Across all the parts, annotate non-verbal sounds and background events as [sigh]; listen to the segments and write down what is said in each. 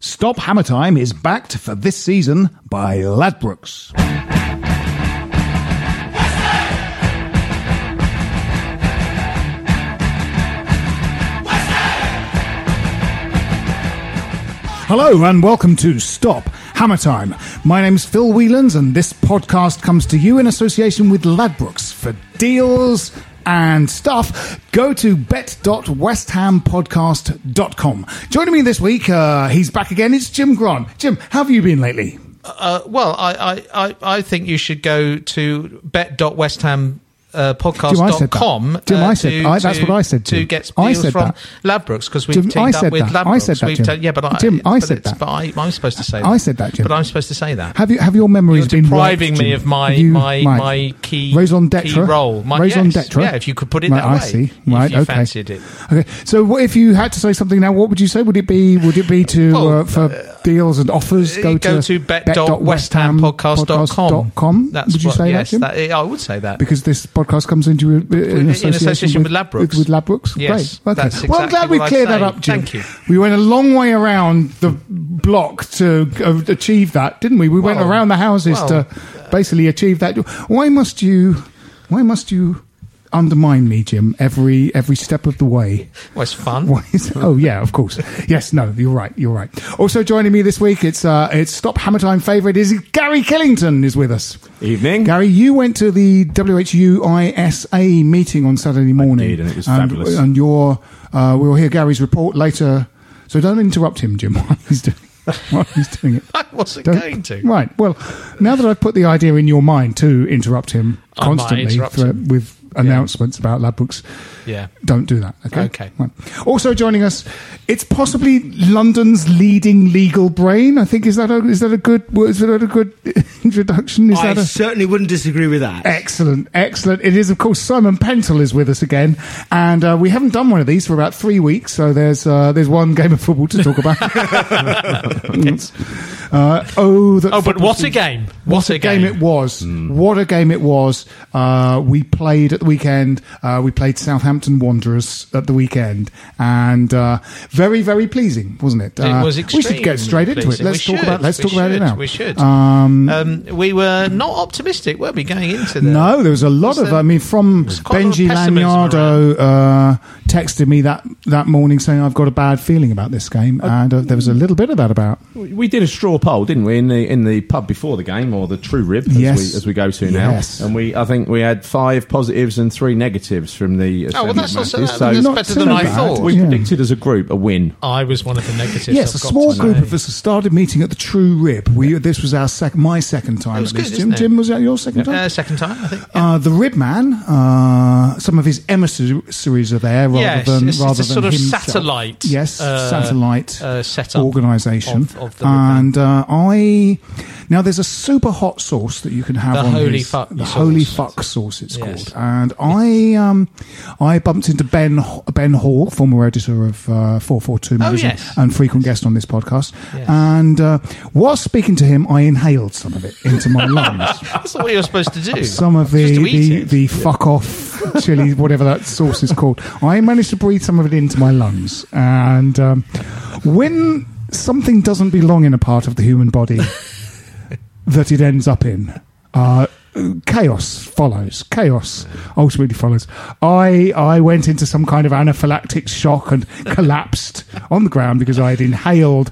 Stop Hammer Time is backed for this season by Ladbrokes. Hello and welcome to Stop Hammer Time. My name's Phil Whelans and this podcast comes to you in association with Ladbrokes. For deals and stuff, go to bet.westhampodcast.com. Joining me this week, uh, he's back again, it's Jim Grant. Jim, how have you been lately? Uh, well, I, I, I, I think you should go to bet.westham uh, Jim, I said podcast.com. Jim, uh, I said- to, I- that's to- what I said, To Jim. get I deals said from that. Ladbrokes because we've Jim, teamed I up with that. Ladbrokes. I said that, Jim. ta- yeah, but I, Jim, I said that. But I, I'm supposed to say that. I said that, Jim. But I'm supposed to say that. Have you have your memories You're been depriving wiped, me of my you- my right. my key raison key d'etre role. My, raison yes. d'etre. Yeah, if you could put it Right, that I way. see. if Right, you okay. fancied it. Okay, so what if you had to say something now? What would you say? Would it be? Would it be to uh, for deals and offers? Uh, Go, go to to bet.westhampodcast.com. That's would you say that, Jim? I would say that. because this podcast comes into uh, in, in association, association with with, Ladbrokes. With, Ladbrokes. Yes, Great. Okay. that's well, I'm glad we cleared that up, Jim. Thank you. We went a long way around the block to uh, achieve that, didn't we? We went around the houses well, to basically achieve that. Why must you? Why must you undermine me, Jim? Every every step of the way. Well, it's fun. [laughs] Is- oh yeah, of course. Yes, no, you're right. You're right. Also joining me this week, it's uh, it's Stop Hammer Time favourite is Gary Killington is with us. Evening. Gary, you went to the WHUISA meeting on Saturday morning. did, and it was fabulous. And your uh, we'll hear Gary's report later. So don't interrupt him, Jim, [laughs] while he's doing while he's doing it. [laughs] I wasn't Don't- going to. Right. Well, now that I've put the idea in your mind to interrupt him I constantly interrupt for- him. with announcements about Ladbrokes, Yeah. don't do that. Okay. Okay. Right. Also joining us, it's possibly London's leading legal brain. I think is that a, is that a good is that a good [laughs] introduction? Is I that a certainly wouldn't disagree with that. Excellent, excellent. It is, of course, Simon Pentel is with us again, and uh, we haven't done one of these for about three weeks, so there's uh, there's one game of football to talk about. [laughs] uh, oh, that Oh, but what a game! What, a game. it was! What a game it was! Uh, we played at the weekend. Uh, we played Southampton Wanderers at the weekend, and uh, very, very pleasing, wasn't it? It Uh, was We should get extremely straight into it. Let's We talk about. Let's we talk about it now. we should. Um, Um, we were not optimistic, were we, going into the no, there was a lot Was of. there- I mean, from quite a lot of Benji pessimism Lanyardo uh, texted me that that morning saying I've got a bad feeling about this game, and uh, there was a little bit of that about. We did a straw poll, didn't we, in the in the pub before the game, or the True Rib, as, Yes. we, as we go to Yes. now. And we, I think, we had five positives and three negatives from the. Oh, well, that's not so, matches. that, that's Not better so than I bad. thought. we Yeah. predicted as a group a win. I was one of the negatives. Yes, a I've got small to group say. of us started meeting at the True Rib. We this was our sec- my second time It was at this. good, Jim, isn't it? Jim, was that your second time? Uh, second time, I think. Uh, the Rib Man, uh, some of his emissaries are there rather Yes, than it's- rather it's a than sort of himself. satellite, Yes, uh, satellite uh, setup organisation. of- of the Rib Man. and uh, I now there's a super hot sauce that you can have The on holy fuck the sauce. holy fuck sauce it's Yes. called. And I um I bumped into Ben Ben Hall, former editor of uh, 442 magazine Oh, yes. and frequent guest on this podcast. Yes. And uh, while speaking to him, I inhaled some of it into my lungs. [laughs] That's not what you're supposed to do. some of the the, the fuck off chili, [laughs] whatever that sauce is called. I managed to breathe some of it into my lungs, and um, when something doesn't belong in a part of the human body that it ends up in. Uh, chaos follows. Chaos ultimately follows. I I went into some kind of anaphylactic shock and [laughs] collapsed on the ground because I had inhaled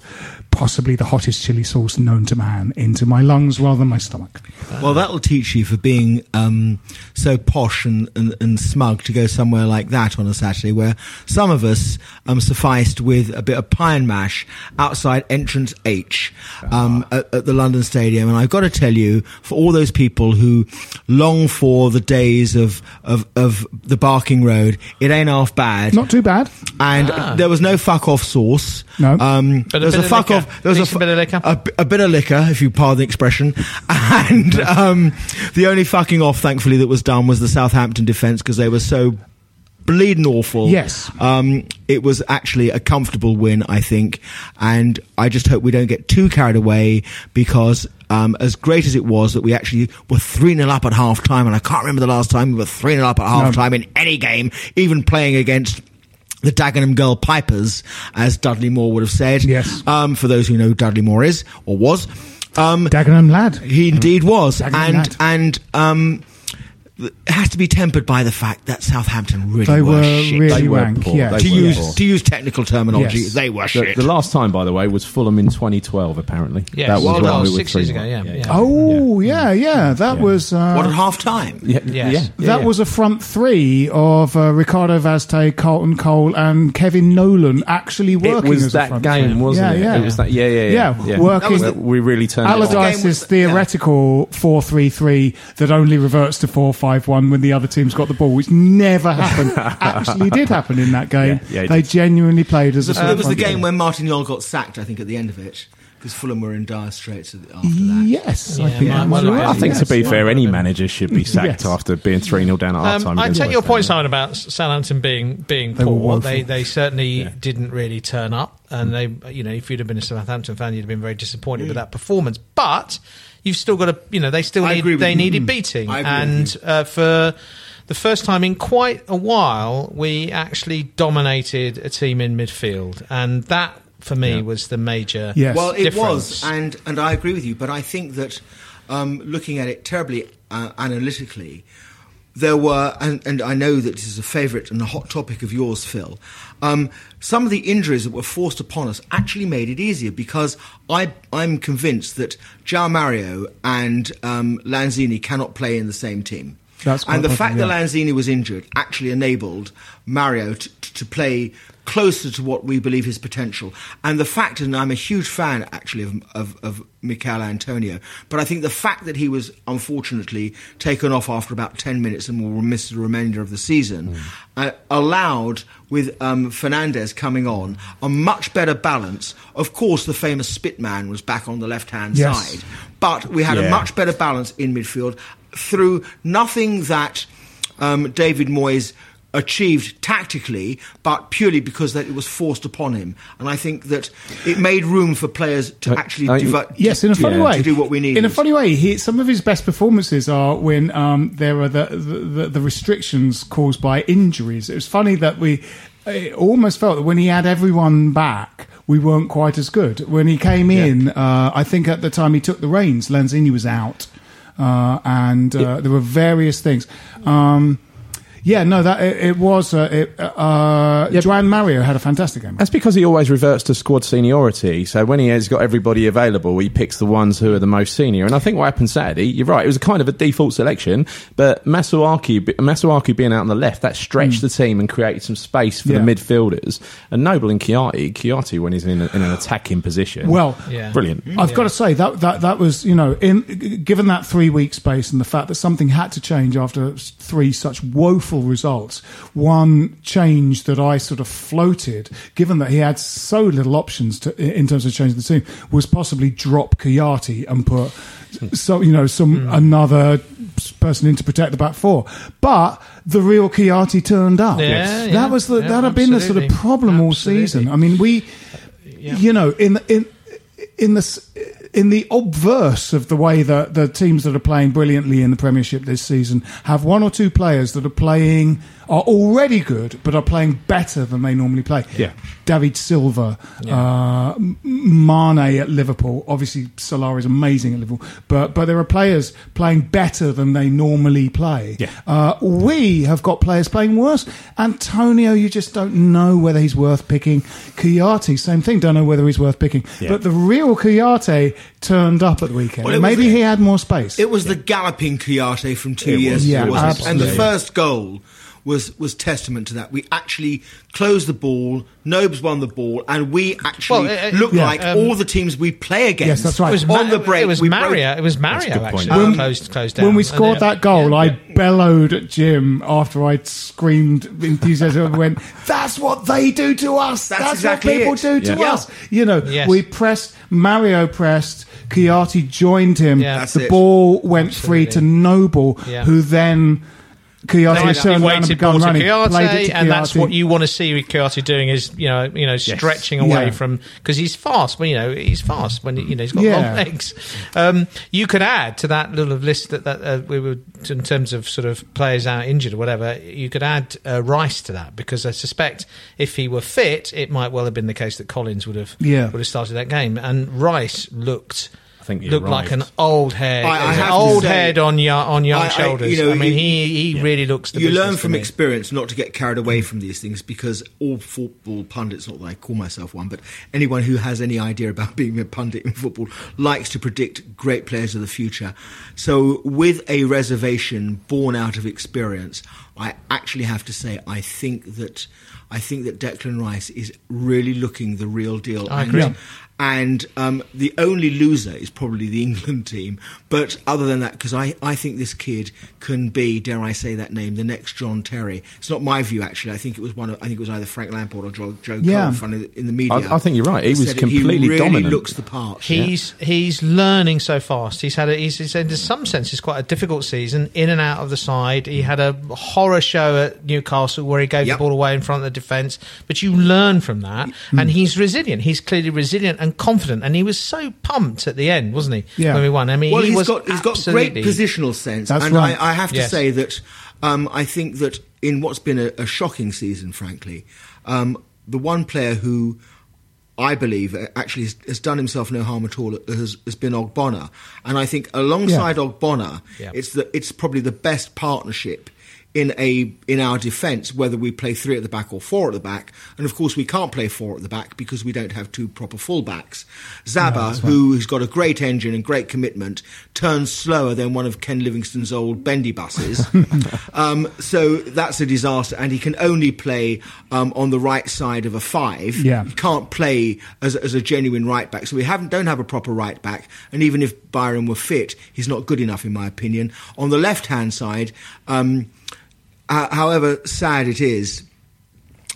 possibly the hottest chili sauce known to man into my lungs rather than my stomach. Well, that'll teach you for being um, so posh and, and, and smug to go somewhere like that on a Saturday, where some of us um, sufficed with a bit of pie and mash outside entrance H um, at, at the London Stadium. And I've got to tell you, for all those people who long for the days of of, of the Barking Road, it ain't half bad. Not too bad. and there was no fuck off sauce. No. Um, But there was bit a fuck off. There was Decent bit of liquor. A, a bit of liquor, if you pardon the expression, [laughs] and um, the only fucking off, thankfully, that was done was the Southampton defence because they were so bleeding awful. Yes. um, it was actually a comfortable win, I think, and I just hope we don't get too carried away because. Um, as great as it was that we actually were 3 0 up at half time, and I can't remember the last time we were 3 0 up at half time in any game, even playing against the Dagenham Girl Pipers, as Dudley Moore would have said. Yes. Um, for those who know who Dudley Moore is or was, um, Dagenham lad. he indeed was, Dagenham and lad. and um, it has to be tempered by the fact that Southampton really They were, were shit. really They were wank. poor. Yeah. They to were use poor. to use technical terminology, Yes. they were The, shit. the last time, by the way, was Fulham in 2012. Apparently, Yes. that was Well, when we were six years 3-1. ago, yeah, yeah. Oh yeah, yeah. That Yeah. was uh, what at half time? Yeah, Yes. yeah, yeah, that yeah. was a front three of uh, Ricardo Vaz Tê, Carlton Cole, and Kevin Nolan actually working. It working was as a that front game, three. wasn't yeah, it? Yeah, It was that. Yeah, yeah, Yeah, yeah. working- the- we really turned. it on. game Allardyce's theoretical four-three-three that only reverts to four-five-one when the other team's got the ball, which never happened, [laughs] actually did happen in that game. Yeah, yeah, they did. genuinely played as a. it was the front game when Martin Jol got sacked. I think at the end of it because Fulham were in dire straits after that. Yes, I think might that well was have right. I think to yes. be fair, any manager should be sacked Yes. after being three 0 down at half Um. I take your point, Simon, about Southampton being being They poor. They they certainly didn't really turn up, and they you know if you'd have been a Southampton fan, you'd have been very disappointed with that performance. But you've still got to you know they still I need agree with they you. needed beating, and uh, for the first time in quite a while, we actually dominated a team in midfield, and that for me was the major Yes. Well, it difference. was, and and I agree with you. But I think that um, looking at it terribly uh, analytically, there were, and, and I know that this is a favourite and a hot topic of yours, Phil. Um, some of the injuries that were forced upon us actually made it easier because I, I'm convinced that João Mario and um, Lanzini cannot play in the same team. And the fact yeah. that Lanzini was injured actually enabled Mario to, to play closer to what we believe his potential. And the fact, and I'm a huge fan actually of, of, of Michael Antonio, but I think the fact that he was unfortunately taken off after about 10 minutes and will miss the remainder of the season Hmm. uh, allowed, with um, Fernandez coming on, a much better balance. Of course, the famous Spitman was back on the left hand Yes. side, but we had a much better balance in midfield through nothing that um, David Moyes achieved tactically, but purely because that it was forced upon him. And I think that it made room for players to Uh, actually uh, devote, Yes, in a funny Yeah. way. to do what we need. In a funny way, he, some of his best performances are when um, there are the, the, the, the restrictions caused by injuries. It was funny that we it almost felt that when he had everyone back, we weren't quite as good. When he came in, uh, I think at the time he took the reins, Lanzini was out, uh, and uh, there were various things. Um, yeah, no, that it, it was. Uh, it, uh, João Mario had a fantastic game. That's because he always reverts to squad seniority. So when he has got everybody available, he picks the ones who are the most senior. And I think what happened Saturday, you're right, it was a kind of a default selection. But Masuaku, Masuaku being out on the left, that stretched the team and created some space for. Yeah. the midfielders. And Noble and Kouyaté, Kouyaté when he's in, a, in an attacking position, Well, Yeah. brilliant. I've got to say that that that was you know in given that three week space and the fact that something had to change after three such woeful results. One change that I sort of floated, given that he had so little options to, in in terms of changing the team, was possibly drop Kouyaté and put so you know some hmm. another person in to protect the back four. But the real Kouyaté turned up. Yeah, that yeah, was the yeah, that had been the sort of absolutely. problem all season. I mean, we you know, in in in the s- in the obverse of the way that the teams that are playing brilliantly in the Premiership this season have one or two players that are playing are already good, but are playing better than they normally play. Yeah. David Silva, uh, Mane at Liverpool. Obviously, Salah is amazing at Liverpool, but but there are players playing better than they normally play. Yeah. Uh, we have got players playing worse. Antonio, you just don't know whether he's worth picking. Kouyaté, same thing, don't know whether he's worth picking. Yeah. But the real Kouyaté turned up at the weekend. Well, it was- Maybe he had more space. It was the galloping Kouyaté from two It years was. ago, Yeah. And the first goal was was testament to that. We actually closed the ball. Nobes won the ball, and we actually Well, uh, looked yeah, like um, all the teams we play against. Yes, that's right. It was on Ma- the break. It was we Mario. broke- It was Mario actually. point. who When- closed closed down. when we scored it- that goal, yeah, I yeah. bellowed at Jim after I'd screamed enthusiasm and went, "That's what they do to us. That's That's, exactly what people it. do to Yeah. us." You know, Yes. we pressed. Mario pressed, Kouyaté joined him. Yeah. The it. ball went free to Noble, Yeah. who then Kouyaté Nicely turned around and began ball to running. Played it to and that's what you want to see with Kouyaté doing is you know you know stretching away Yeah. from because he's fast. Well, you know he's fast when you know he's got Yeah. long legs. Um, you could add to that little list that, that uh, we were in terms of sort of players out injured or whatever. You could add uh, Rice to that because I suspect if he were fit, it might well have been the case that Collins would have Yeah. would have started that game. And Rice looked. Think you're looked like an old head, I- I an old say- head on young on young I- I- shoulders. you know, I mean, you- he he really looks. The you learn from me. experience not to get carried away from these things because all football pundits, not that I call myself one, but anyone who has any idea about [laughs] being a pundit in football likes to predict great players of the future. So, with a reservation born out of experience, I actually have to say I think that I think that Declan Rice is really looking the real deal. I agree. and um, the only loser is probably the [laughs] England team. But other than that, because I, I think this kid can be, dare I say that name, the next John Terry. It's not my view actually. I think it was one. Of, I think it was either Frank Lampard or Joe, Joe Yeah. Cole funny, in the media. I- I think you're right. He was said that completely he really dominant. Looks the part. He's he's learning so fast. He's had a, he's, he's in some sense it's quite a difficult season in and out of the side. He had a horror show at Newcastle where he gave Yep. the ball away in front of the defence. But you learn from that, and he's resilient. He's clearly resilient and confident. And he was so pumped at the end, wasn't he? Yeah. when we won. I mean, well, he he's was got he's got great positional sense, That's and right. I, I have to Yes. say that um, I think that in what's been a, a shocking season, frankly, um, the one player who I believe uh, actually has, has done himself no harm at all has, has been Ogbonna, and I think alongside Ogbonna, Yeah. it's the it's probably the best partnership. In a in our defence, whether we play three at the back or four at the back, and of course we can't play four at the back because we don't have two proper fullbacks. Zaba, who has got a great engine and great commitment, turns slower than one of Ken Livingstone's old bendy buses. [laughs] um, so that's a disaster, and he can only play um, on the right side of a five. Yeah. He can't play as, as a genuine right back. So we haven't don't have a proper right back, and even if Byram were fit, he's not good enough in my opinion. On the left hand side, um, uh, however sad it is,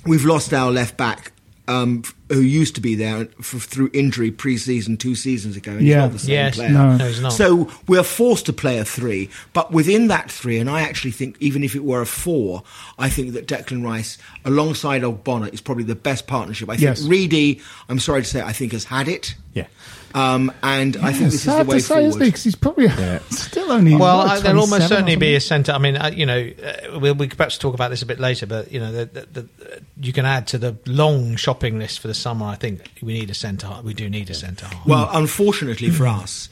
we've lost our left back. Um, who used to be there f- through injury pre-season two seasons ago? And Yeah. he's not the same Yes. player. No. No, he's not. So we're forced to play a three, but within that three, and I actually think even if it were a four, I think that Declan Rice, alongside Ogbonna, is probably the best partnership. I think Yes. Reedy, I'm sorry to say, I think has had it. Yeah. Um, and I think this is the sad way to say, isn't forward. it? 'Cause he's probably [laughs] still only. Well, what, I, there'll almost certainly be a centre. I mean, uh, you know, uh, we'll, we could perhaps talk about this a bit later, but you know, the, the, the, you can add to the long shopping list for the summer. I think we need a centre. We do need a centre. half. Well, unfortunately for us,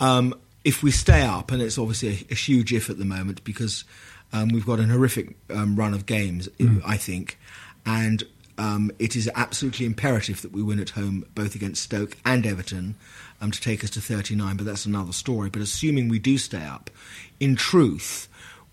um, if we stay up, and it's obviously a, a huge if at the moment because um, we've got an horrific um, run of games, I think, and um, it is absolutely imperative that we win at home, both against Stoke and Everton, um, to take us to 39. But that's another story. But assuming we do stay up, in truth,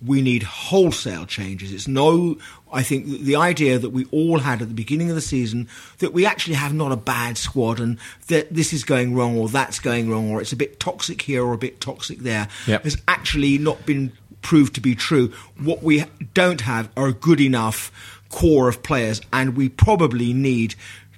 we need wholesale changes. It's no, I think the idea that we all had at the beginning of the season that we actually have not a bad squad and that this is going wrong or that's going wrong or it's a bit toxic here or a bit toxic there Yep. has actually not been proved to be true. What we don't have are good enough core of players and we probably need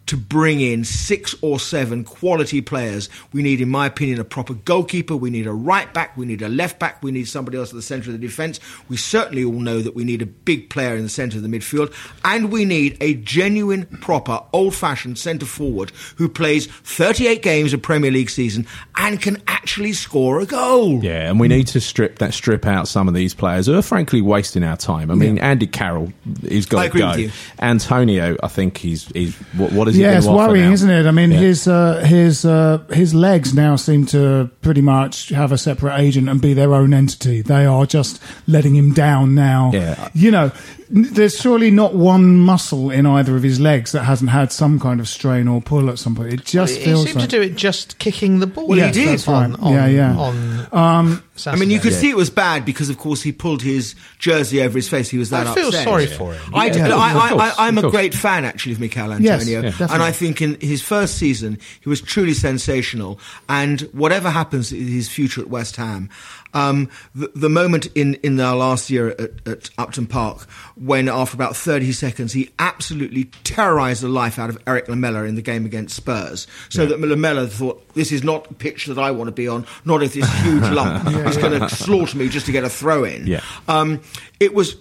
to bring in six or seven quality players. We need, in my opinion, a proper goalkeeper. We need a right back. We need a left back. We need somebody else at the centre of the defence. We certainly all know that we need a big player in the centre of the midfield. And we need a genuine, proper, old fashioned centre forward who plays 38 games of Premier League season and can actually score a goal. Yeah, and we need to strip that strip out some of these players who are frankly wasting our time. I mean, Andy Carroll, he's got to go. Antonio, I think he's he's what, what is he? Yeah, it's worrying, isn't it? I mean, Yeah. his uh, his uh, his legs now seem to pretty much have a separate agent and be their own entity. They are just letting him down now. Yeah. You know, there's surely not one muscle in either of his legs that hasn't had some kind of strain or pull at some point. It just he feels He seemed like to do it just kicking the ball. Well, he did. that's On, Right. on, Yeah, yeah. On, um, I mean, you could Saturday. see it was bad because, of course, he pulled his jersey over his face. He was that I feel upset. sorry for him. I, yeah, yeah. I, I, I, I'm a great fan, actually, of Michael Yes, Antonio. yeah, and I think in his first season, he was truly sensational. And whatever happens in his future at West Ham, um, the, the moment in, in our last year at, at Upton Park when after about 30 seconds he absolutely terrorised the life out of Erik Lamela in the game against Spurs. So that Lamela thought, this is not a pitch that I want to be on, not if this huge [laughs] lump is going to slaughter me just to get a throw in. Yeah. Um, it was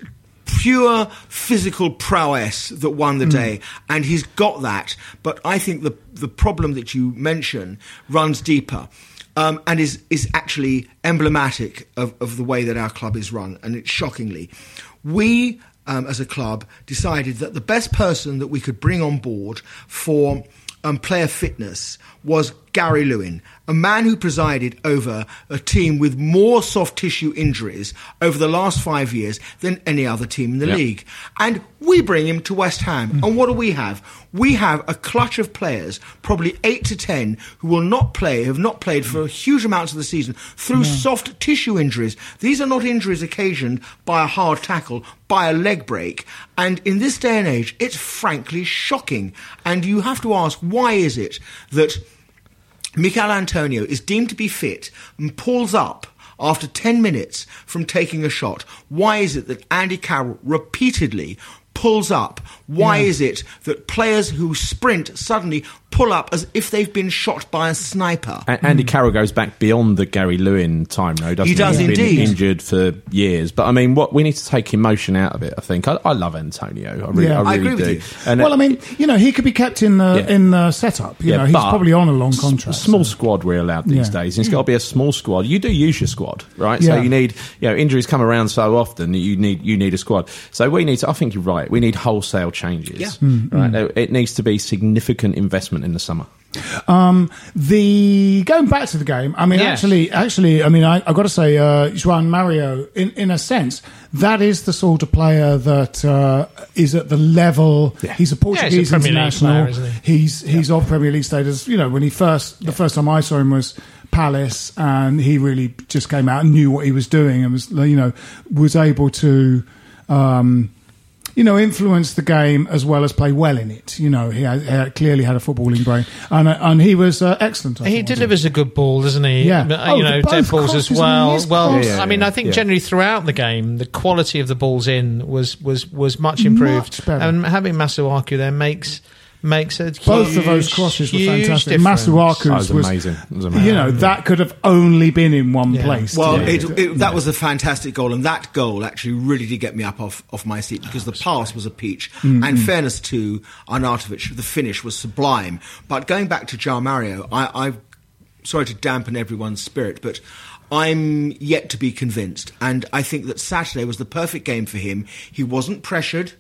pure physical prowess that won the day, and he's got that. But I think the the problem that you mention runs deeper. Um, and is is actually emblematic of, of the way that our club is run, and it's shockingly, we um, as a club decided that the best person that we could bring on board for um, player fitness was Gary Lewin, a man who presided over a team with more soft tissue injuries over the last five years than any other team in the Yeah. league. And we bring him to West Ham. Mm. And what do we have? We have a clutch of players, probably eight to ten, who will not play, have not played for mm. huge amounts of the season through soft tissue injuries. These are not injuries occasioned by a hard tackle, by a leg break. And in this day and age, it's frankly shocking. And you have to ask, why is it that Michael Antonio is deemed to be fit and pulls up after 10 minutes from taking a shot. Why is it that Andy Carroll repeatedly pulls up? Why is it that players who sprint suddenly pull up as if they've been shot by a sniper? A- Andy Carroll goes back beyond the Gary Lewin time, though, doesn't he? He does He's been indeed. injured for years, but I mean, what we need to take emotion out of it. I think I, I love Antonio. I really, Yeah. I I really agree with do. you. And well, uh, I mean, you know, he could be kept in the Yeah. in the setup. You know, he's probably on a long s- contract. Small so- squad we're allowed these Yeah. days. And it's got to be a small squad. You do use your squad, right? So you need, you know, injuries come around so often that you need you need a squad. So we need to. I think you're right. We need wholesale changes. Yeah. Mm, Right. It needs to be significant investment in the summer. Um, the going back to the game, I mean, Yes. actually, actually, I mean, I, I've got to say, uh, João Mario, in in a sense, that is the sort of player that uh, is at the level. Yeah. He's a Portuguese he's a international. player, isn't He's he's of Premier League status. You know, when he first the first time I saw him was Palace, and he really just came out and knew what he was doing, and was you know was able to. Um, you know, influence the game as well as play well in it. You know, he, had, he had- clearly had a footballing brain, and uh, and he was uh, excellent. I He thought. delivers a good ball, doesn't he? Yeah. Uh, Oh, you the know, dead balls as crosses, well. well, Yeah, yeah, I mean, yeah. I think Yeah. generally throughout the game, the quality of the balls in was was was much improved, Much and having Masuaku there makes makes a Both huge, of those crosses were fantastic. difference. Masuaku's was was amazing. Was amazing. You know, that could have only been in one Yeah. place. Well, Yeah. it, it, that was a fantastic goal, and that goal actually really did get me up off, off my seat because the pass was a peach. Mm, mm. And fairness to Arnautovic, the finish was sublime. But going back to João Mario, I, I sorry to dampen everyone's spirit, but I'm yet to be convinced. And I think that Saturday was the perfect game for him. He wasn't pressured,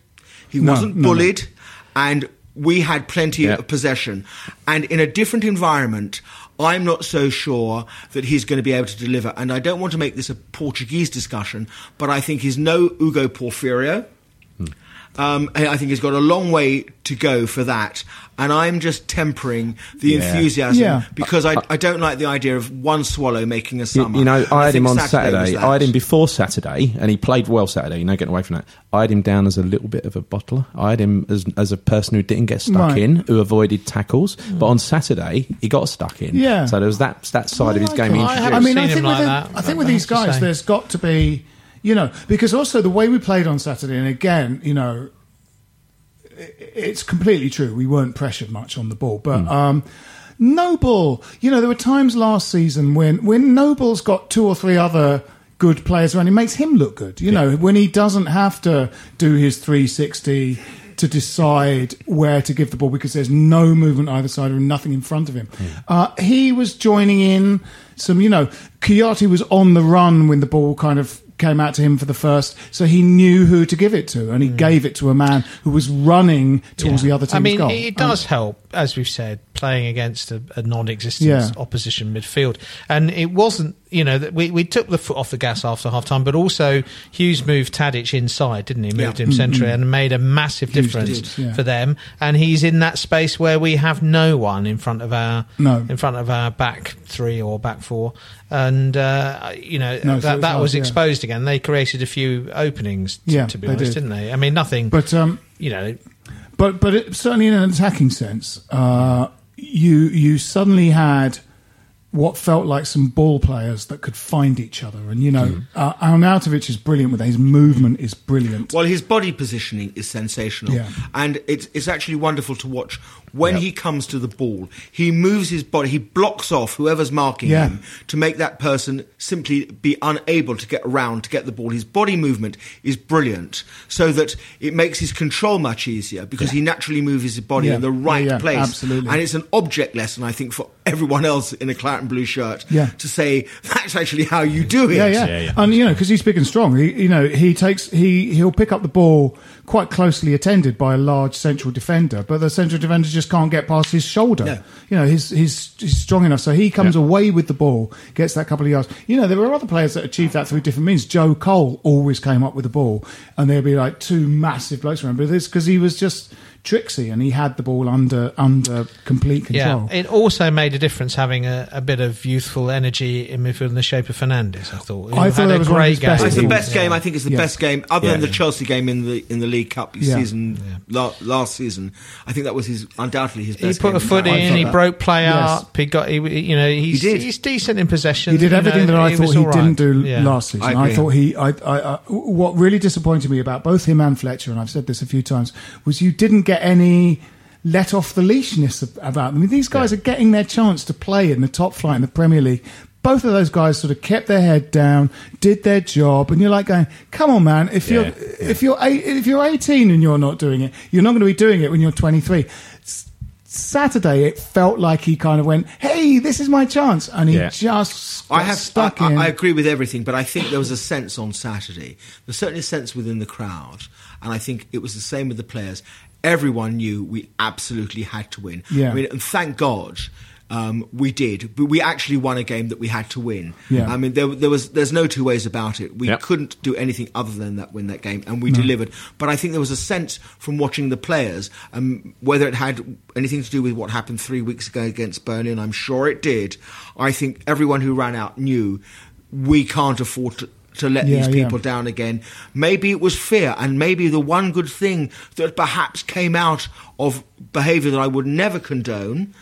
he No, wasn't no, no. bullied, and we had plenty Yeah. of possession. And in a different environment, I'm not so sure that he's going to be able to deliver. And I don't want to make this a Portuguese discussion, but I think he's no Ugo Porfirio. Um, I I think he's got a long way to go for that, and I'm just tempering the Yeah. enthusiasm Yeah. because I, I don't like the idea of one swallow making a You, summer. you know, And I had him on was Saturday. I had him before Saturday, and he played well Saturday. You know, getting away from that. I had him down as a little bit of a bottler. I had him as as a person who didn't get stuck Right. in, who avoided tackles. But on Saturday, he got stuck in. Yeah. So there was that that side of his game. he I I mean, I think, him with, like the- that, I think with these guys, there's got to be, you know, because also the way we played on Saturday, and again, you know, it's completely true. We weren't pressured much on the ball, but um, Noble, you know, there were times last season when when Noble's got two or three other good players around, it makes him look good. You know, when he doesn't have to do his 360 to decide where to give the ball because there's no movement either side and nothing in front of him. Uh, he was joining in some, you know, Kouyaté was on the run when the ball kind of came out to him for the first, so he knew who to give it to, and he hmm. gave it to a man who was running towards Yeah. the other team's I mean, goal. it does help, as we've said, playing against a, a non-existent Yeah. opposition midfield. And it wasn't, you know, we, we took the foot off the gas after half time, but also Hughes moved Tadic inside, didn't he? Moved Yeah. him centrally and made a massive Hughes difference did, yeah. for them. And he's in that space where we have no one in front of our No. in front of our back three or back four. And uh, you know No, so that it's that hard, was yeah. exposed again. They created a few openings, to, Yeah, to be honest, did. didn't they? I mean, nothing. but um, you know, But but it, certainly in an attacking sense, uh, you you suddenly had what felt like some ball players that could find each other. And you know, Mm. uh, Arnautovic is brilliant with that. His movement is brilliant. Well, his body positioning is sensational, Yeah. and it's it's actually wonderful to watch. When he comes to the ball, he moves his body, he blocks off whoever's marking Yeah. him to make that person simply be unable to get around to get the ball. His body movement is brilliant, so that it makes his control much easier because he naturally moves his body Yeah. in the right Yeah, yeah, place. absolutely. and it's an object lesson, I think, for everyone else in a claret and blue shirt Yeah. to say that's actually how you do it. Yeah, yeah, Yeah, yeah. and you know because he's big and strong. He, you know, he takes he he'll pick up the ball quite closely attended by a large central defender, but the central defender just can't get past his shoulder. You know, he's he's he's strong enough, so he comes Yeah. away with the ball, gets that couple of yards. You know, there were other players that achieved that through different means. Joe Cole always came up with the ball, and there'd be like two massive blokes around, but this because he was just tricksy and he had the ball under under complete control. Yeah, it also made a difference having a, a bit of youthful energy in midfield in the shape of Fernandez. I thought. I Who thought had that a was one of great game. best It's the Yeah. best game. I think it's the Yeah. best game, other than the Chelsea game in the in the League Cup Yeah. season la- last season. I think that was his undoubtedly his He put game a foot I in. thought He that- broke play Yes. up. He got. He, you know, he's did. he's decent in possession. He did you everything know, that I he thought he all right. didn't do Yeah. last season. I I, agree. thought he. I, I, I, what really disappointed me about both him and Fletcher, and I've said this a few times, was you didn't get any let off the leashness about them. I mean, these guys are getting their chance to play in the top flight in the Premier League. Both of those guys sort of kept their head down, did their job, and you're like going, "Come on, man! If you're Yeah, if you're eight, if you're 18 and you're not doing it, you're not going to be doing it when you're 23." Saturday, it felt like he kind of went, "Hey, this is my chance," and he Yeah. just I have stuck I, in. I, I agree with everything, but I think there was a sense on Saturday. There's certainly a sense within the crowd, and I think it was the same with the players. Everyone knew we absolutely had to win. Yeah. I mean, and thank God. Um, we did, but we actually won a game that we had to win. Yeah. I mean, there, there was, there's no two ways about it. We Yep. couldn't do anything other than that win that game, and we delivered. But I think there was a sense from watching the players, um, whether it had anything to do with what happened three weeks ago against Burnley, and I'm sure it did. I think everyone who ran out knew we can't afford to. To let Yeah, these yeah. people down again. Maybe it was fear, and maybe the one good thing that perhaps came out of behaviour that I would never condone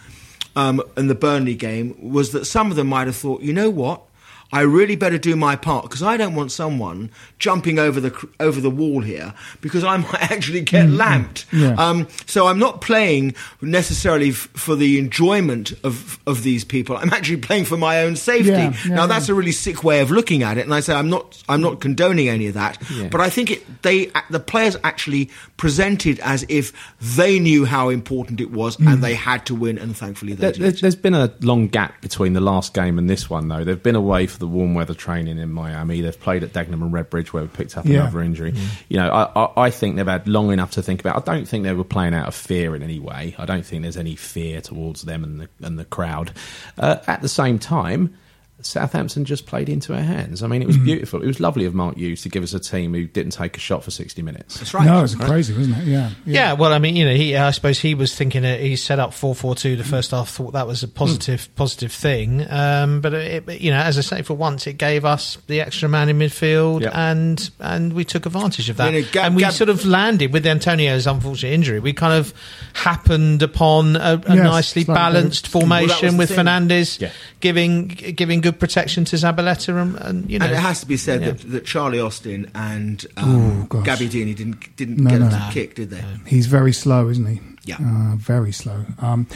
um, in the Burnley game was that some of them might have thought, you know what, I really better do my part because I don't want someone jumping over the over the wall here because I [laughs] might actually get lamped. Mm-hmm. Yeah. Um, so I'm not playing necessarily f- for the enjoyment of of these people. I'm actually playing for my own safety. Yeah, yeah, now yeah. that's a really sick way of looking at it, and I say I'm not I'm not condoning any of that. Yeah. But I think it, they the players actually presented as if they knew how important it was Mm. and they had to win, and thankfully they There, did. there's, there's been a long gap between the last game and this one, though. They've been away for the warm weather training in Miami. They've played at Dagenham and Redbridge, where we picked up Yeah. another injury. You know, I, I, I think they've had long enough to think about. I don't think they were playing out of fear in any way. I don't think there's any fear towards them and the and the crowd. Uh, at the same time. Southampton just played into our hands. I mean, it was beautiful. It was lovely of Mark Hughes to give us a team who didn't take a shot for 60 minutes. That's right. No, it was crazy, wasn't it? Yeah. Yeah, well, I mean, you know, he. I suppose he was thinking he set up four four two the first half. Thought that was a positive positive thing. Um, but it, it- you know, as I say, for once it gave us the extra man in midfield, Yeah. and and we took advantage of that. You know, Gab- and we Gab- sort of landed with Antonio's unfortunate injury. We kind of happened upon a, a Yes, nicely balanced Well, formation the with thing. Fernandez Yeah. giving giving good protection to Zabaleta, and, and you know, And it has to be said yeah. that, that Charlie Austin and um, Ooh. Gabbiadini didn't didn't No, get no. us No. a kick, did they? He's very slow, isn't he? Yeah. Uh, very slow. Um,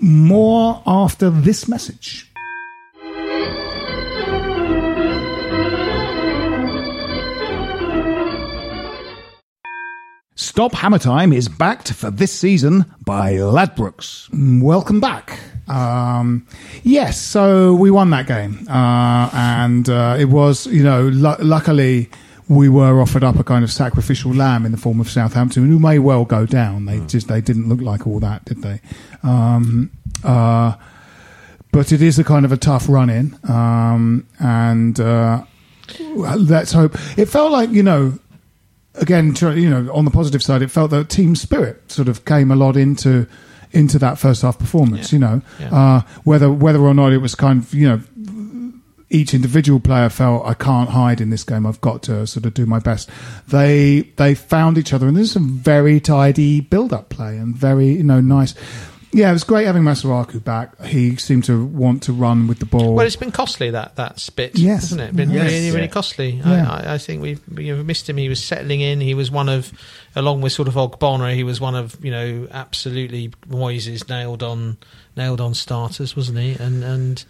more after this message. Stop Hammer Time is backed for this season by Ladbrokes. Mm, Welcome back. Um, yes, so we won that game, uh, and uh, it was, you know, lu- luckily we were offered up a kind of sacrificial lamb in the form of Southampton, who may well go down. They just they didn't look like all that, did they? Um, uh, but it is a kind of a tough run in, um, and uh, let's hope. It felt like you know again, you know, on the positive side, it felt that team spirit sort of came a lot into into that first half performance. Yeah. You know, Yeah. uh, whether whether or not it was kind of you know each individual player felt I can't hide in this game. I've got to sort of do my best. They they found each other, and there's some very tidy build up play and very you know nice. Yeah, it was great having Masuaku back. He seemed to want to run with the ball. Well, it's been costly that that spit, Yes. hasn't it? Been Yes. really, really Yeah. costly. Yeah. I, I, I think we've you know, missed him. He was settling in. He was one of, along with sort of Ogbonna, he was one of you know absolutely Moyes' nailed on nailed on starters, wasn't he? And and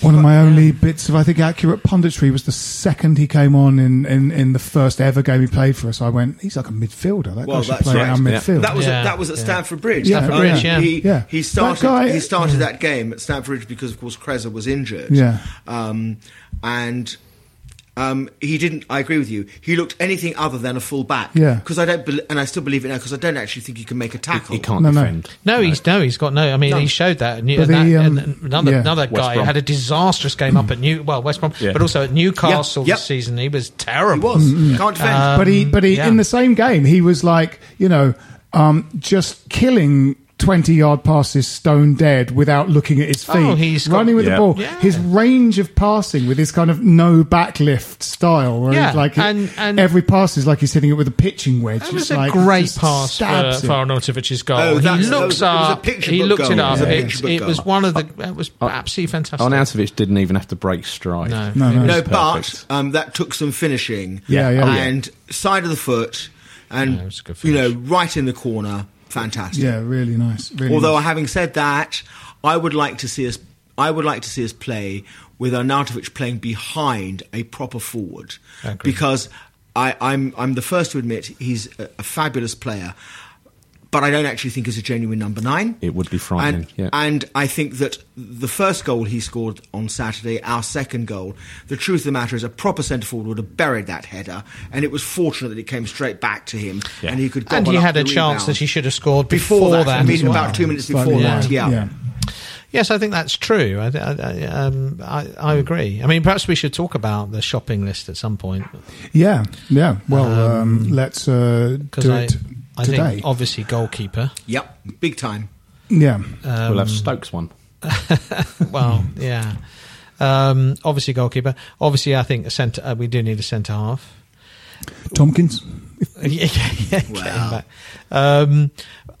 One of my only bits of, I think, accurate punditry was the second he came on in, in, in the first ever game he played for us. I went, he's like a midfielder. That Well, guy should play right. around Yeah. midfield. That was Yeah, at, that was at yeah. Stamford Bridge. Yeah, Stamford. Bridge, yeah. He, Yeah. he started. That guy- he started that game at Stamford Bridge because, of course, Kreza was injured. Yeah. Um, and um, he didn't. I agree with you. He looked anything other than a full back. Yeah. Because I don't, bel and I still believe it now. Because I don't actually think he can make a tackle. He can't No, no. defend. no, he's no, he's got no. I mean, None. he showed that. And, But and that- the, um, and another yeah. another guy had a disastrous game up at New well West Brom, Yeah. but also at Newcastle Yep. this season. He was terrible. He terrible. was. Can't defend. Um, but he, but he, yeah. in the same game, he was like, you know, um, just killing 20 yard passes stone dead without looking at his feet. Oh, he's got- running with Yeah. the ball. Yeah. His range of passing with his kind of no backlift style, where Yeah, he's like and- and- every pass is like he's hitting it with a pitching wedge. That was It's a like, great just pass for, stabs for it. Arnautovic's goal. Oh, he that looks was- it was a up. picture he book looked goal. it up. It was a It, picture book it was goal. one of the. It was absolutely fantastic. Arnautovic didn't even have to break stride. No. No, It no. was- no, perfect. but um, that took some finishing. Yeah, yeah. Oh, yeah. And side of the foot, and Yeah, it was a good you know, finish. right in the corner. Fantastic. Yeah, really nice. Really Although, nice. having said that, I would like to see us. I would like to see us play with Arnautovic playing behind a proper forward, Agreed. because I, I'm I'm the first to admit he's a, a fabulous player, but I don't actually think he's a genuine number nine. It would be frightening, And, yeah. and I think that the first goal he scored on Saturday, our second goal, the truth of the matter is a proper centre forward would have buried that header, and it was fortunate that it came straight back to him, Yeah. and he could. and he had a chance that he should have scored before, before, that. that. I mean, well. about two minutes Slightly before wide. that. Yeah. yeah. Yes, I think that's true. I, I, I, um, I, I agree. I mean, perhaps we should talk about the shopping list at some point Yeah, yeah. Well, um, let's uh, because do I, it I today. think obviously goalkeeper. Yep, big time. yeah, Um, we'll have Stokes one. [laughs] well, yeah. Um, obviously goalkeeper. Obviously, I think a centre. Uh, we do need a centre half. Tomkins. [laughs] yeah, yeah, yeah, Wow. back. Um,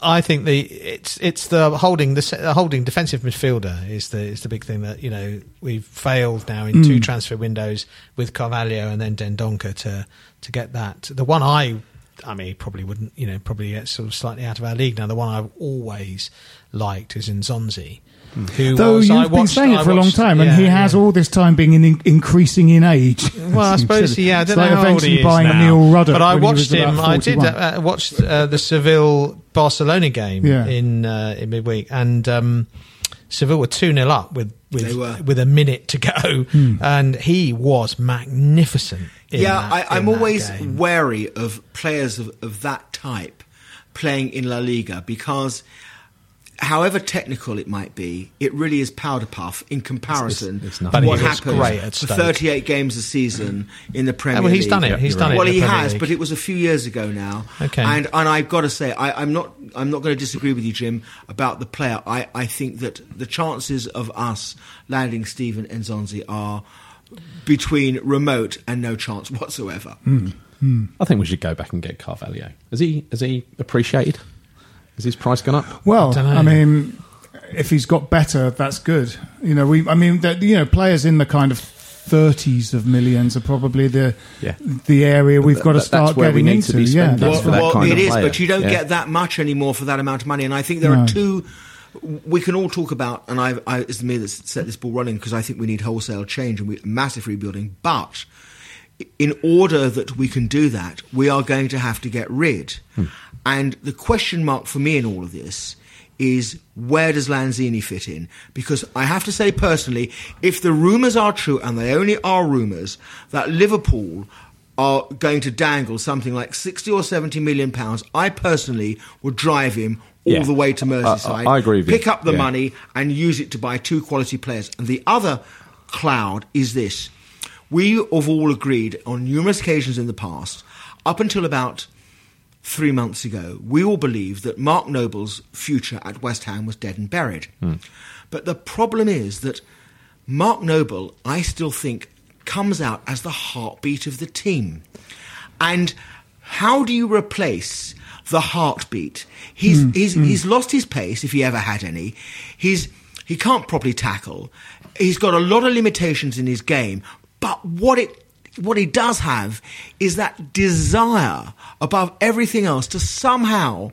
I think the it's it's the holding the holding defensive midfielder is the is the big thing that you know we've failed now in two transfer windows with Carvalho and then Dendoncker to to get that. The one I I mean he probably wouldn't you know probably get sort of slightly out of our league now. The one I've always liked is N'Zonzi. Who Though was, you've I been watched- saying it I for a long watched- time, and he has yeah. all this time been in, increasing in age. Well, I [laughs] suppose yeah. I don't like know how old he is buying now. Neil Ruddock but I when he was watched him. I did 41. uh, watched uh, the Seville Barcelona game Yeah. in uh, in midweek, and um, Seville were two 0 up with They were. With with a minute to go, Hmm. and he was magnificent. In yeah, that- I, I'm in that always game. wary of players of, of that type playing in La Liga because, however technical it might be, it really is powder puff in comparison it's to what But he was happens great for 38 games a season in the Premier Oh, well, he's League. done it. He's done it. Well, he has, League. but it was a few years ago now. Okay. And and I've got to say, I, I'm not I'm not going to disagree with you, Jim, about the player. I, I think that the chances of us landing Steven N'Zonzi are between remote and no chance whatsoever. Hmm. Hmm. I think we should go back and get Carvalho. Has he has he appreciated? Has his price gone up? Well, Dunno. I mean, if he's got better, that's good. You know, we. I mean, that you know, players in the kind of thirties of millions are probably the Yeah. the area we've got to That- that's start where we getting need to into. be yeah, spending that's for well, that well, kind it of is, player. but you don't Yeah. get that much anymore for that amount of money. And I think there No. are two. We can all talk about, and I, I, it's me that's set this ball running because I think we need wholesale change and we, massive rebuilding. But in order that we can do that, we are going to have to get rid. Hmm. And the question mark for me in all of this is where does Lanzini fit in? Because I have to say personally, if the rumours are true, and they only are rumours, that Liverpool are going to dangle something like 60 or 70 million pounds, I personally would drive him all Yeah. the way to Merseyside. I- I agree with you. Pick up the Yeah. money and use it to buy two quality players. And the other cloud is this. We have all agreed on numerous occasions in the past, up until about three months ago, we all believed that Mark Noble's future at West Ham was dead and buried. Hmm. But the problem is that Mark Noble, I still think, comes out as the heartbeat of the team. And how do you replace the heartbeat. He's hmm. he's hmm. he's lost his pace if he ever had any. He's he can't properly tackle. He's got a lot of limitations in his game. But what it what he does have is that desire above everything else to somehow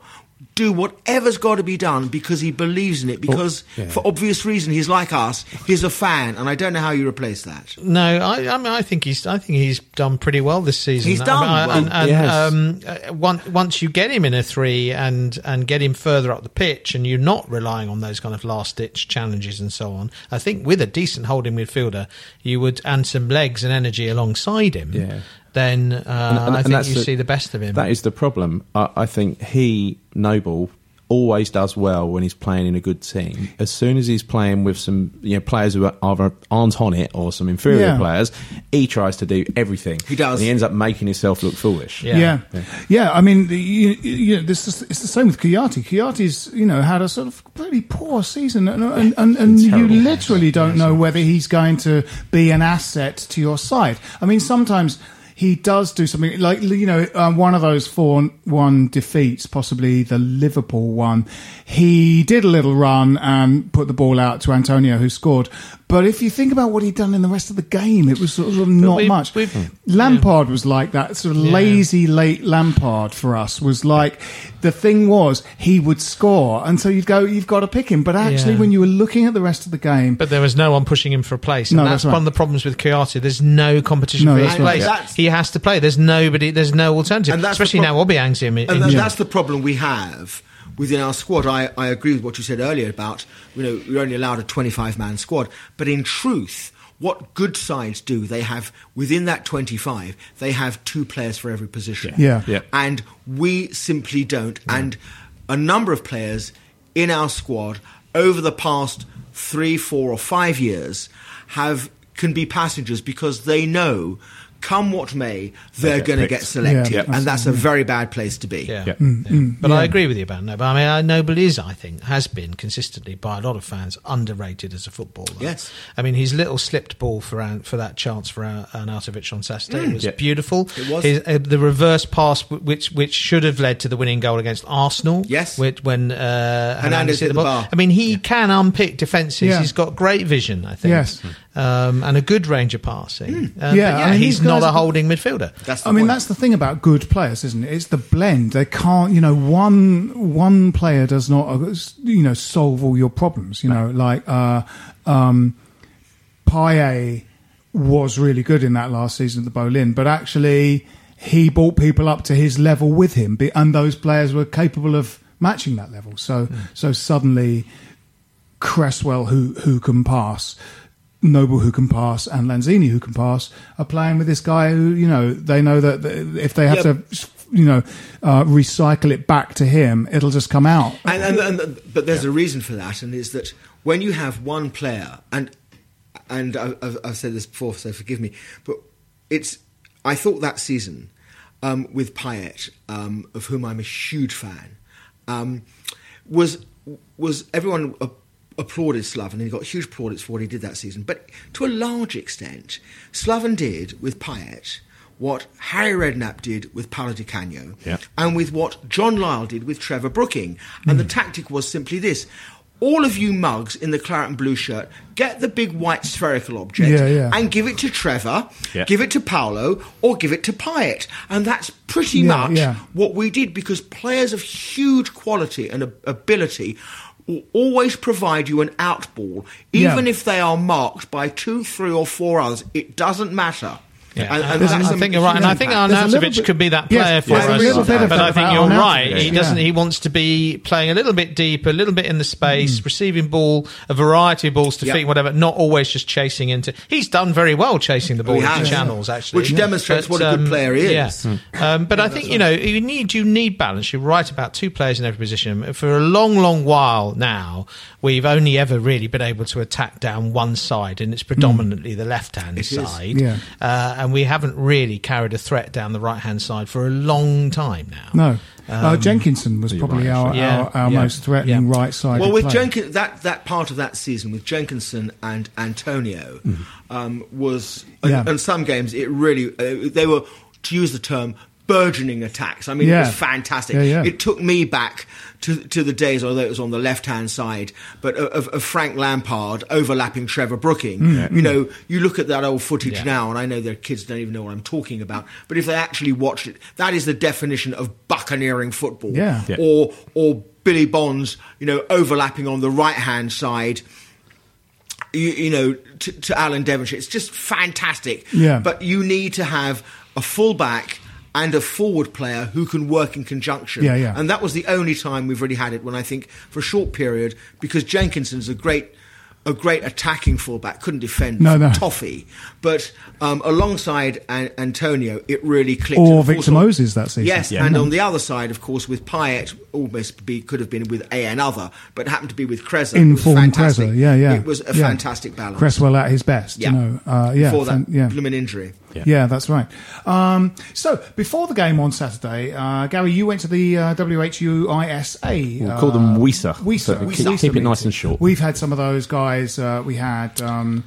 do whatever's got to be done because he believes in it. Because for obvious reason, he's like us. He's a fan, and I don't know how you replace that. No, I, I mean, I think he's, I think he's done pretty well this season. He's I done mean, I- well. and, and, Yes. um, uh, once, once you get him in a three and and get him further up the pitch, and you're not relying on those kind of last ditch challenges and so on. I think with a decent holding midfielder, you would and some legs and energy alongside him. Yeah. Then uh, I think that's you see the best of him. That is the problem. I, I think he Noble always does well when he's playing in a good team. As soon as he's playing with some you know players who are either aren't on it or some inferior Yeah. players, he tries to do everything. He does. And he ends up making himself look foolish. Yeah. Yeah. yeah, I mean, the- you, you, this is, it's the same with Kouyaté. Kouyaté's, you know, had a sort of pretty poor season, and and, and, and you literally don't know whether he's going to be an asset to your side. I mean, sometimes he does do something like you know um, one of those four one defeats, possibly the Liverpool one. He did a little run and put the ball out to Antonio, who scored. But if you think about what he'd done in the rest of the game, it was sort of not we've- much. we've- Lampard was like that sort of Yeah. lazy late Lampard for us was like the thing was he would score and so you'd go you've got to pick him but actually Yeah. when you were looking at the rest of the game But there was no one pushing him for a place, and No, that's, that's right. one of the problems with Kouyaté. There's no competition No, for his that's right. place. That's- he has to play. There's nobody. There's no alternative. And that's Especially prob- now, Obiang's him. And injured. tha- that's the problem we have within our squad. I, I agree with what you said earlier about, you know, we're only allowed a 25 man squad. But in truth, what good sides do, they have, within that 25, they have two players for every position. Yeah. Yeah. And we simply don't. And a number of players in our squad over the past three, four, or five years have can be passengers because they know, come what may, they're going to get selected, Yeah, and that's a very bad place to be. Yeah. Yeah. Yeah. But I agree with you about Noble. I mean, uh, Noble is, I think, has been consistently by a lot of fans underrated as a footballer. Yes. I mean, his little slipped ball for for that chance for An- Arnautovic on Saturday was Yeah. beautiful. It was. His, uh, the reverse pass, which which should have led to the winning goal against Arsenal. Yes. Which, when uh, Hernandez hit the bar. I mean, he can unpick defences. Yeah. He's got great vision, I think. Yes. Um, and a good range of passing. Uh, but Yeah, I mean, he's these not a holding midfielder. That's the I mean, that's the thing about good players, isn't it? It's the blend. They can't, you know, one one player does not, uh, you know, solve all your problems. You know, like uh, um, Payet was really good in that last season at the Boleyn, but actually he brought people up to his level with him, and those players were capable of matching that level. So, so suddenly Cresswell, who who can pass, Noble, who can pass, and Lanzini, who can pass, are playing with this guy who you know they know that if they have Yeah. to, you know, uh, recycle it back to him, it'll just come out. and, and, and but there's a reason for that, and is that when you have one player, and and I- I've, I've said this before, so forgive me, but it's I thought that season um, with Payet, um, of whom I'm a huge fan, um, was was everyone applauded Slaven and he got huge plaudits for what he did that season, but to a large extent, Slaven did with Payet. What Harry Redknapp did with Paolo Di Canio, Yeah. and with what John Lyall did with Trevor Brooking. And the hmm. tactic was simply this. All of you mugs in the claret and blue shirt, get the big white spherical object Yeah, yeah. and give it to Trevor, give it to Paolo, or give it to Payet. And that's pretty much what we did because players of huge quality and ability will always provide you an outball, Yeah. even if they are marked by two, three, or four others. It doesn't matter. Yeah, And- and I a think you're right, and I think Arnautovic could be that Yes, player for there's a us. Uh, of but I think you're right. He doesn't. He wants to be playing a little bit deeper, a little bit in the space, mm. receiving ball, a variety of balls to Yep. feet, whatever. Not always just chasing into. He's done very well chasing the oh, ball He into channels, actually, Which demonstrates what a good um, player he is. Yeah. Hmm. Um, but I think you know you need you need balance. You're right about two players in every position. For a long, long while now, we've only ever really been able to attack down one side, and it's hmm. predominantly the left hand side. Yeah. Uh, and we haven't really carried a threat down the right hand side for a long time now. No, uh, Jenkinson was probably right, our. Yeah, our, our yeah, most threatening yeah. right side. Well, with player. Jenkins, that that part of that season with Jenkinson and Antonio um, was, Yeah. and, and some games it really uh, they were to use the term burgeoning attacks. I mean, it was fantastic. Yeah, yeah. It took me back to to the days, although it was on the left hand side, but of, of Frank Lampard overlapping Trevor Brooking. Mm. You know, you look at that old footage Yeah. now, and I know their kids don't even know what I'm talking about. But if they actually watched it, that is the definition of buccaneering football. Yeah. Yeah. Or or Billy Bonds, you know, overlapping on the right hand side you, you know, to, to Alan Devonshire. It's just fantastic. Yeah. But you need to have a fullback and a forward player who can work in conjunction. Yeah, yeah. And that was the only time we've really had it when I think for a short period, because Jenkinson's a great a great attacking fullback, couldn't defend No, no. toffee. But um, alongside An- Antonio, it really clicked. Or And Victor also- Moses that season. Yes, Yeah. and on the other side, of course, with Payet, almost be, could have been with a another, but happened to be with Cresswell. It was Informed fantastic. Yeah, yeah. It was a Yeah. fantastic balance. Cresswell at his best, Yeah. you know. Uh, yeah, Before fan- that yeah. blooming injury. Yeah. Yeah, that's right. Um, so before the game on Saturday, uh, Gary, you went to the uh, WHUISA. We'll uh, call them WISA. WISA. So keep- WISA keep it nice and short. We've had some of those guys. Uh, we had um,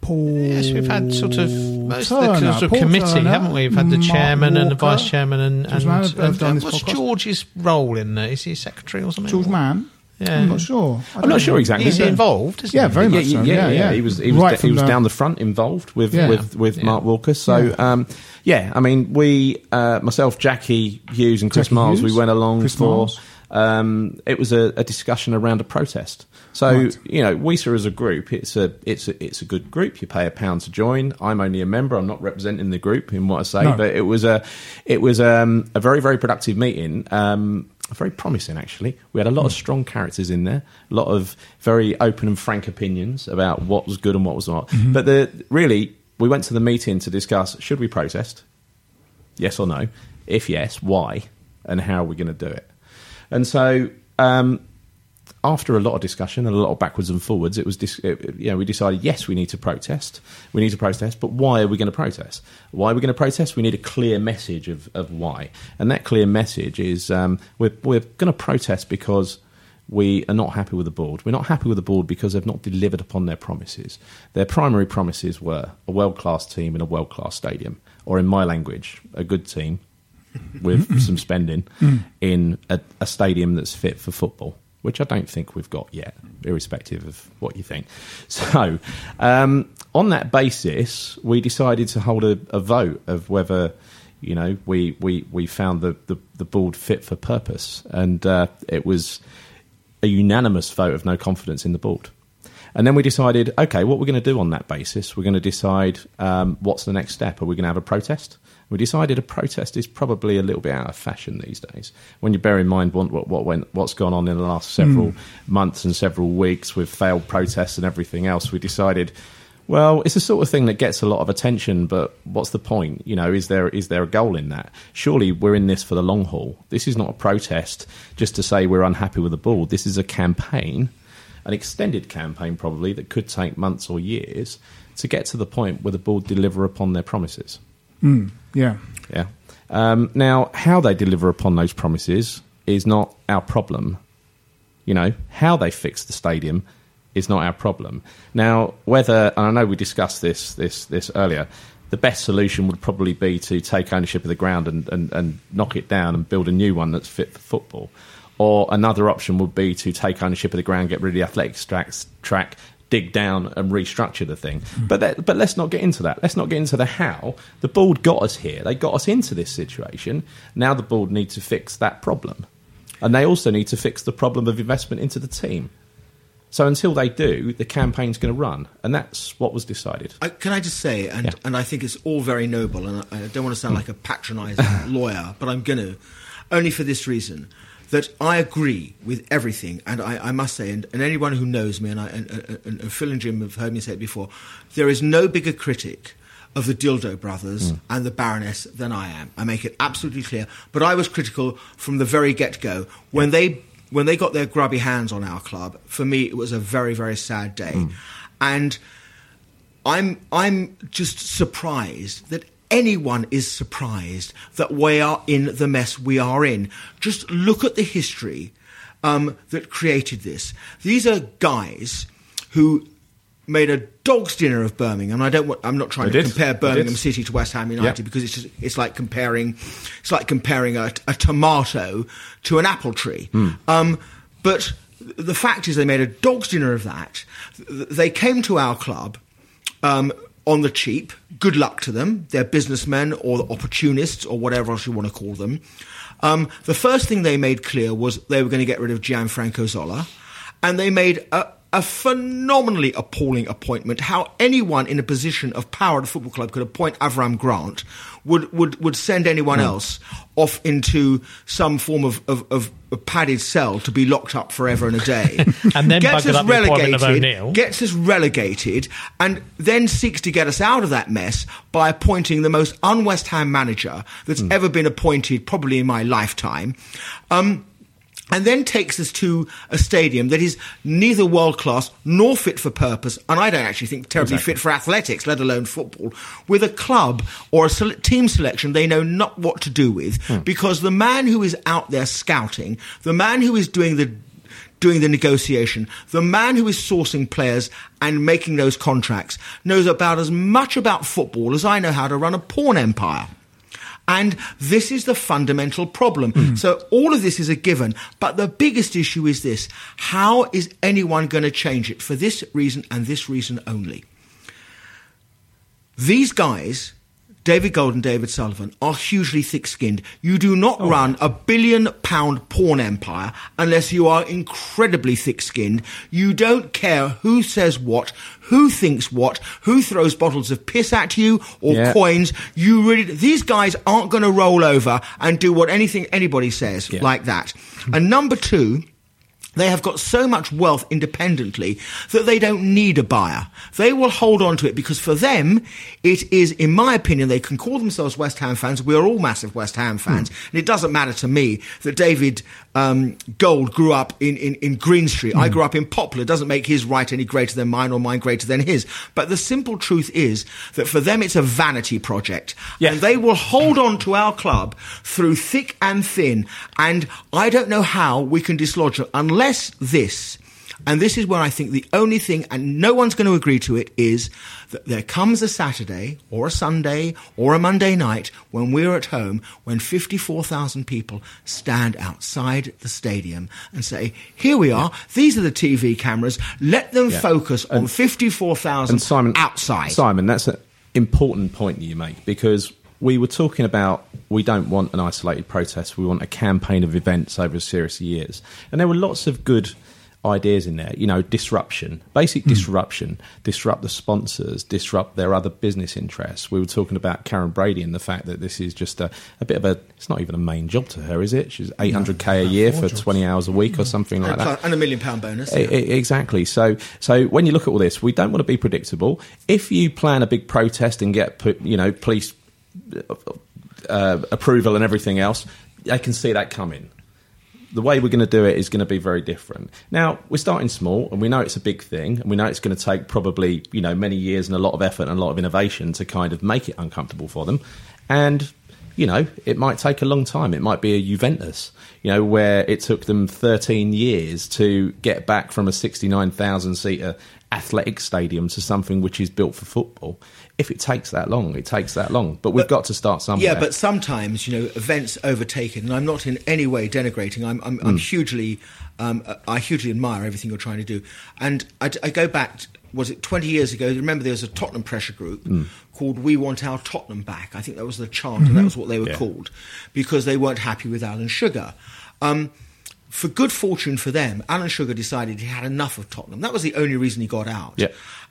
Paul. Yes, we've had sort of most of the sort of Paul committee, Turner, haven't we? We've had the Mark chairman and the vice chairman and, George and, Mann have- have and- and what's podcast. George's role in there? Is he a secretary or something? George Mann. Yeah. I'm not sure. I I'm don't not sure exactly. Is he Yeah. involved? Isn't Yeah, he? very yeah, much so. yeah, Yeah, yeah. He was he was, Right he was the- down the front involved with Yeah. with, with Yeah. Mark Walker. So Yeah. um, yeah, I mean we uh, myself, Jackie Hughes, and Chris Jackie Miles, Hughes, we went along Chris for. Miles. Um, it was a, a discussion around a protest. So Right. you know, WISA as a group, it's a it's a it's a good group. You pay a pound to join. I'm only a member. I'm not representing the group in what I say, No. but it was a it was um, a very very productive meeting. Um, very promising, actually. We had a lot of strong characters in there, a lot of very open and frank opinions about what was good and what was not. But the really, we went to the meeting to discuss: should we protest? Yes or no? If yes, why? And how are we going to do it? And so, um, after a lot of discussion and a lot of backwards and forwards, it was dis- it, you know we decided yes we need to protest, we need to protest, but why are we going to protest? Why are we going to protest? We need a clear message of, of why, and that clear message is um, we're we're going to protest because we are not happy with the board. We're not happy with the board because they've not delivered upon their promises. Their primary promises were a world class team in a world class stadium, or in my language, a good team with [laughs] some spending in a, a stadium that's fit for football, which I don't think we've got yet, irrespective of what you think. [laughs] So, um, on that basis, we decided to hold a, a vote of whether. You know, we, we, we found the, the, the board fit for purpose, and uh, it was a unanimous vote of no confidence in the board. And then we decided, okay, what we're going to do on that basis, we're going to decide um, what's the next step. Are we going to have a protest? We decided a protest is probably a little bit out of fashion these days. When you bear in mind what, what, what went, what's gone on in the last several hmm. months and several weeks with failed protests and everything else, we decided, well, it's the sort of thing that gets a lot of attention, but what's the point? You know, is there is there a goal in that? Surely we're in this for the long haul. This is not a protest just to say we're unhappy with the board. This is a campaign, an extended campaign probably that could take months or years to get to the point where the board deliver upon their promises. Yeah. Yeah. Um, now, how they deliver upon those promises is not our problem. You know, how they fix the stadium is not our problem. Now, whether and I know we discussed this this this earlier, the best solution would probably be to take ownership of the ground and, and, and knock it down and build a new one that's fit for football. Or another option would be to take ownership of the ground, get rid of the athletics track, dig down and restructure the thing. But that, but let's not get into that. Let's not get into the how. The board got us here. They got us into this situation. Now the board need to fix that problem, and they also need to fix the problem of investment into the team. So until they do, the campaign's going to run, and that's what was decided. I, can I just say, and, Yeah. and I think it's all very noble, and I, I don't want to sound hmm. like a patronising [laughs] lawyer, but I'm going to, only for this reason, that I agree with everything, and I, I must say, and, and anyone who knows me, and, I, and, and, and Phil and Jim have heard me say it before, there is no bigger critic of the Dildo Brothers hmm. and the Baroness than I am. I make it absolutely clear. But I was critical from the very get go when they when they got their grubby hands on our club. For me, it was a very very sad day, hmm. and I'm I'm just surprised that anyone is surprised that we are in the mess we are in. Just look at the history um, that created this. These are guys who made a dog's dinner of Birmingham. I don't. Want, I'm not trying to did. compare Birmingham. City to West Ham United Yeah. because it's just, it's like comparing it's like comparing a, a tomato to an apple tree. Hmm. Um, but the fact is, they made a dog's dinner of that. They came to our club. Um, on the cheap, good luck to them. They're businessmen or opportunists or whatever else you want to call them. Um, the first thing they made clear was they were going to get rid of Gianfranco Zola, and they made a, a phenomenally appalling appointment. How anyone in a position of power at a football club could appoint Avram Grant would would, would send anyone else off into some form of, of, of a padded cell to be locked up forever and a day, [laughs] And then gets us up the appointment of relegated, O'Neill. gets us relegated, and then seeks to get us out of that mess by appointing the most un-West Ham manager that's ever been appointed, probably in my lifetime. Um, and then takes us to a stadium that is neither world class nor fit for purpose, and I don't actually think terribly fit for athletics, let alone football, with a club or a team selection they know not what to do with, hmm. because the man who is out there scouting, the man who is doing the doing the negotiation, the man who is sourcing players and making those contracts knows about as much about football as I know how to run a porn empire. And this is the fundamental problem. Hmm. So all of this is a given. But the biggest issue is this. How is anyone going to change it for this reason and this reason only? These guys, David Gold and David Sullivan, are hugely thick skinned. You do not oh, run a billion pound porn empire unless you are incredibly thick skinned. You don't care who says what, who thinks what, who throws bottles of piss at you or Yeah. coins. You really, these guys aren't going to roll over and do what anything anybody says Yeah. like that. And number two, they have got so much wealth independently that they don't need a buyer. They will hold on to it because for them, it is, in my opinion, they can call themselves West Ham fans. We are all massive West Ham fans. And it doesn't matter to me that David um, Gold grew up in, in, in Green Street. I grew up in Poplar. It doesn't make his right any greater than mine or mine greater than his. But the simple truth is that for them, it's a vanity project. Yeah. And they will hold on to our club through thick and thin. And I don't know how we can dislodge them unless this, and this is where I think the only thing, and no one's going to agree to it, is that there comes a Saturday or a Sunday or a Monday night when we're at home when 54,000 people stand outside the stadium and say, Here we are, these are the TV cameras, let them Yeah. focus on 54,000 And Simon, outside. Simon, that's an important point you make because we were talking about we don't want an isolated protest. We want a campaign of events over a series of years, and there were lots of good ideas in there. You know, disruption, basic hmm. disruption, disrupt the sponsors, disrupt their other business interests. We were talking about Karren Brady and the fact that this is just a, a bit of a. It's not even a main job to her, is it? She's eight hundred k a year for twenty hours a week or hmm. something like and, that. and a million pound bonus. E- Exactly. So, so when you look at all this, we don't want to be predictable. If you plan a big protest and get, put, you know, police uh, approval and everything else, they can see that coming. The way we're going to do it is going to be very different. Now we're starting small, and we know it's a big thing, and we know it's going to take probably you know many years and a lot of effort and a lot of innovation to kind of make it uncomfortable for them. And you know, it might take a long time. It might be a Juventus, you know, where it took them 13 years to get back from a 69,000 seater athletic stadium to something which is built for football. If it takes that long, it takes that long. But we've got to start somewhere. Yeah, but sometimes you know events overtake it, and I'm not in any way denigrating. I'm I'm, I'm hugely, um, I hugely admire everything you're trying to do, and I, I go back. Was it 20 years ago? Remember, there was a Tottenham pressure group called "We Want Our Tottenham Back." I think that was the chant, and that was what they were Yeah. called because they weren't happy with Alan Sugar. Um, for good fortune for them, Alan Sugar decided he had enough of Tottenham. That was the only reason he got out. Yeah.